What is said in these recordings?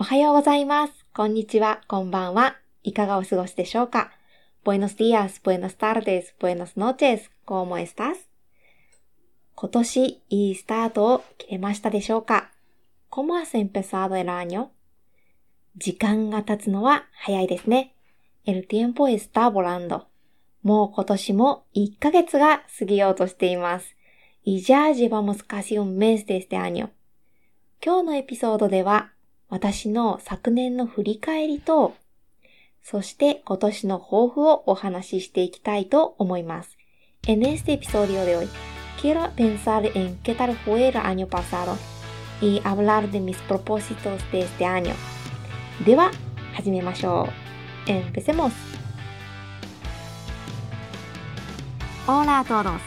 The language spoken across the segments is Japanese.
おはようございます。こんにちは。こんばんは。いかがお過ごしでしょうか Buenos días, buenas tardes, buenas noches, ¿cómo estás? 今年いいスタートを切れましたでしょうか ¿Cómo has empezado el año? 時間が経つのは早いですね。El tiempo está volando. もう今年も1ヶ月が過ぎようとしています。Y ya llevamos casi un mes de este año. 今日のエピソードでは私の昨年の振り返りと、そして今年の抱負をお話ししていきたいと思います。En este episodio de hoy, quiero pensar en qué tal fue el año pasado y hablar de mis propósitos de este año. では、始めましょう。Empecemos. Hola a todos.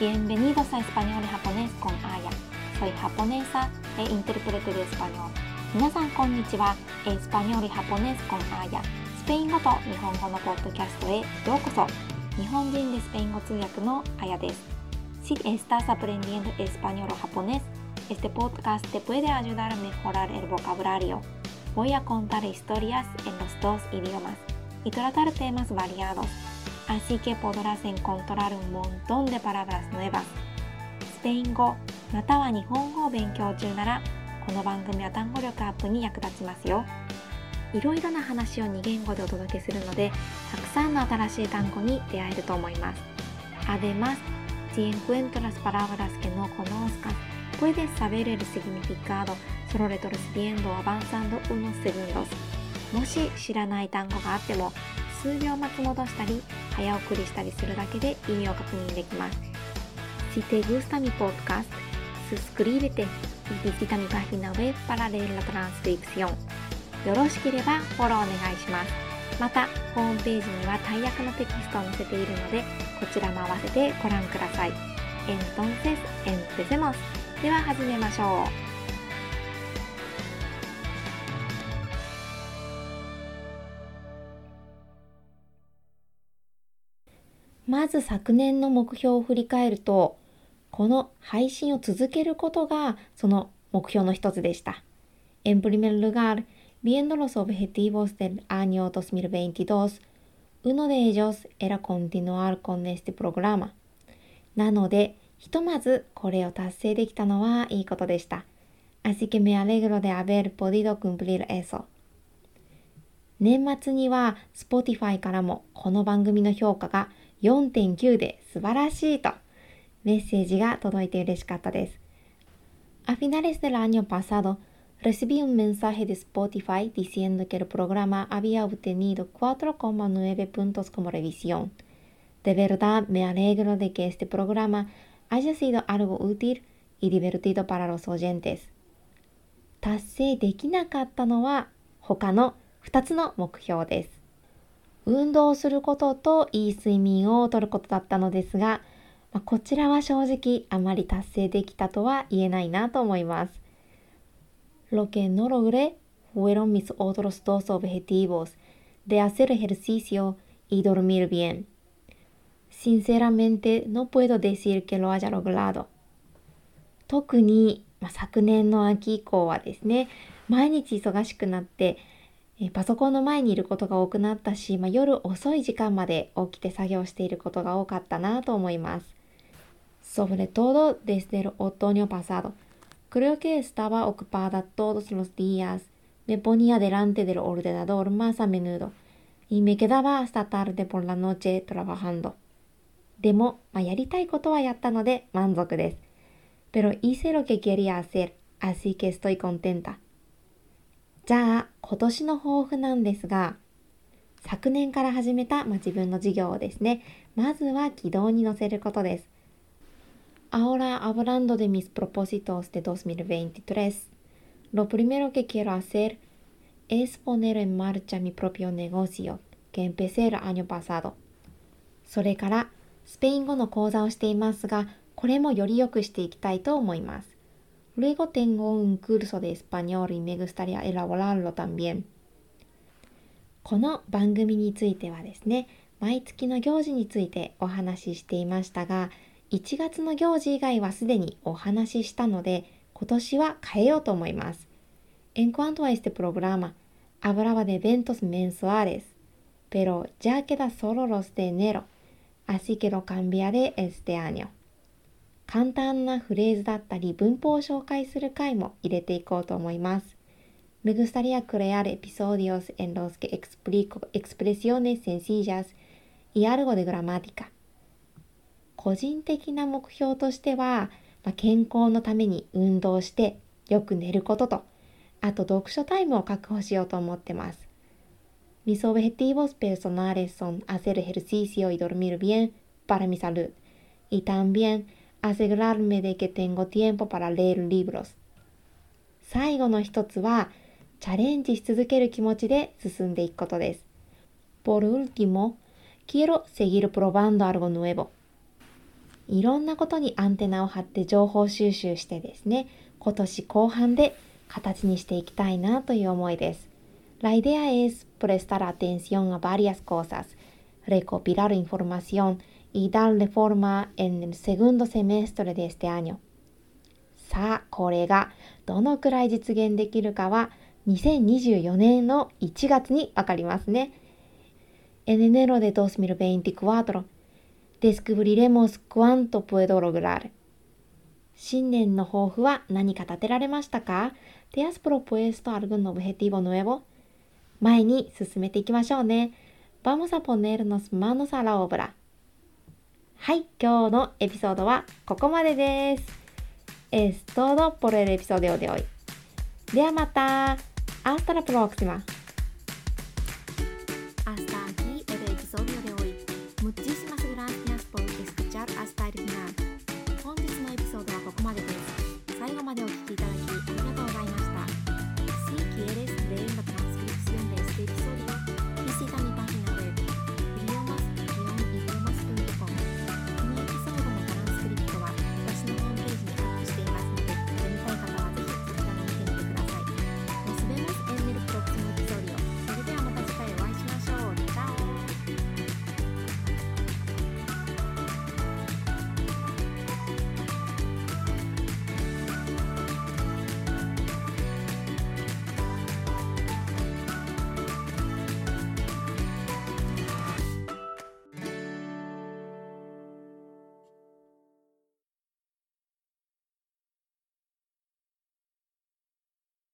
Bienvenidos a Español y Japonés con Aya. Soy japonesa e intérprete de español. 皆さんこんにちは。エスパニョリハポネスコンアーヤ。スペイン語と日本語のポッドキャストへようこそ。日本人でスペイン語通訳のあやです。Si estás aprendiendo español o japonés, este podcast te puede ayudar a mejorar el vocabulario. Voy a contar historias en los dos idiomas y tratar temas variados, así que podrás encontrar un montón de palabras nuevas. スペイン語または日本語を勉強中なら この番組は単語力アップに役立ちますよいろいろな話を2言語でお届けするのでたくさんの新しい単語に出会えると思います Además, si encuentras palabras que no conozcas, puedes saber el significado solo retrocediendo o avanzando unos segundos もし知らない単語があっても数秒巻き戻したり早送りしたりするだけで意味を確認できます Si te gusta mi podcast, suscríbete y visita mi página web para leer la transcripción. よろしければフォローお願いしますまたホームページには大役のテキストを載せているのでこちらも合わせてご覧ください Entonces, empecemos. では始めましょうまず昨年の目標を振り返ると、この配信を続けることがその目標の一つでした。En primer lugar, viendo los objetivos del año 2022, uno de ellos era continuar con este programa. なので、ひとまずこれを達成できたのはいいことでした。Así que me alegro de haber podido cumplir eso. 年末には Spotify からもこの番組の評価が4.9で素晴らしいとメッセージが届いて嬉しかったです。A finales del año pasado, recibí un mensaje de Spotify diciendo que el programa había obtenido 4,9 puntos como revisión. De verdad me alegro de que este programa haya sido algo útil y divertido para los oyentes. 達成できなかったのは他の2つの目標です。運動することといい睡眠をとることだったのですが、こちらは正直あまり達成できたとは言えないなと思います。ロケノログレ、フェロミスオトロスドースオブヘティーボス、デアセルヘルシーシオ、イドルミルビエン。Sinceramente no puedo decir ド。特に、昨年の秋以降はですね、毎日忙しくなって、えパソコンの前にいることが多くなったし、まあ、夜遅い時間まで起きて作業していることが多かったなと思います。Sobre todo desde el otoño pasado. Creo que estaba ocupada todos los días. Me ponía delante del ordenador más a menudo y me quedaba hasta tarde por la noche trabajando. でも、まあ、やりたいことはやったので満足です。Pero hice lo que quería hacer, así que estoy contenta. じゃあ今年の抱負なんですが昨年から始めた、ま、自分の事業をですねまずは軌道に乗せることです。 Ahora hablando de mis propósitos de dos mil veintitrés. Lo primero que quiero hacer es poner en marcha mi propio negocioゲンペセール・アニョ・パサード。それから、スペイン語の講座をしていますが、これもより良くしていきたいと思います。Luego tengo un curso de español y me gustaría elaborarlo también. この番組についてはですね、毎月の行事についてお話ししていましたが、1月の行事以外はすでにお話ししたので、今年は変えようと思います。En cuanto a este programa, hablaba de eventos mensuales, pero ya queda solo los de enero, así que lo cambiaré este año. 簡単なフレーズだったり文法を紹介する回も入れていこうと思います。Me gustaría crear episodios en los que explico expresiones sencillas y algo de gramática. 個人的な目標としては、まあ、健康のために運動してよく寝ることと、あと読書タイムを確保しようと思ってます。Mis objetivos personales son hacer ejercicio y dormir bien para mi salud y también asegurarme de que tengo tiempo para leer libros 最後の一つはチャレンジし続ける気持ちで進んでいくことです Por último, quiero seguir probando algo nuevo いろんなことにアンテナを張って情報収集してですね今年後半で形にしていきたいなという思いです La idea es prestar atención a varias cosas, recopilar información y darle forma en el segundo semestre de este año. さあ、これがどのくらい実現できるかは2024年の1月にわかりますね。En enero de 2024 descubriremos cuánto puedo lograr. 新年の抱負は何か立てられましたか ¿Te has propuesto algún objetivo nuevo? 前に進めていきましょうね。Vamos a ponernos manos a la obra. はい、今日のエピソードはここまでです。エストのポレエピソードでおい。ではまた。アスタラプロクシマ。アスタアキエルエピソードでおい。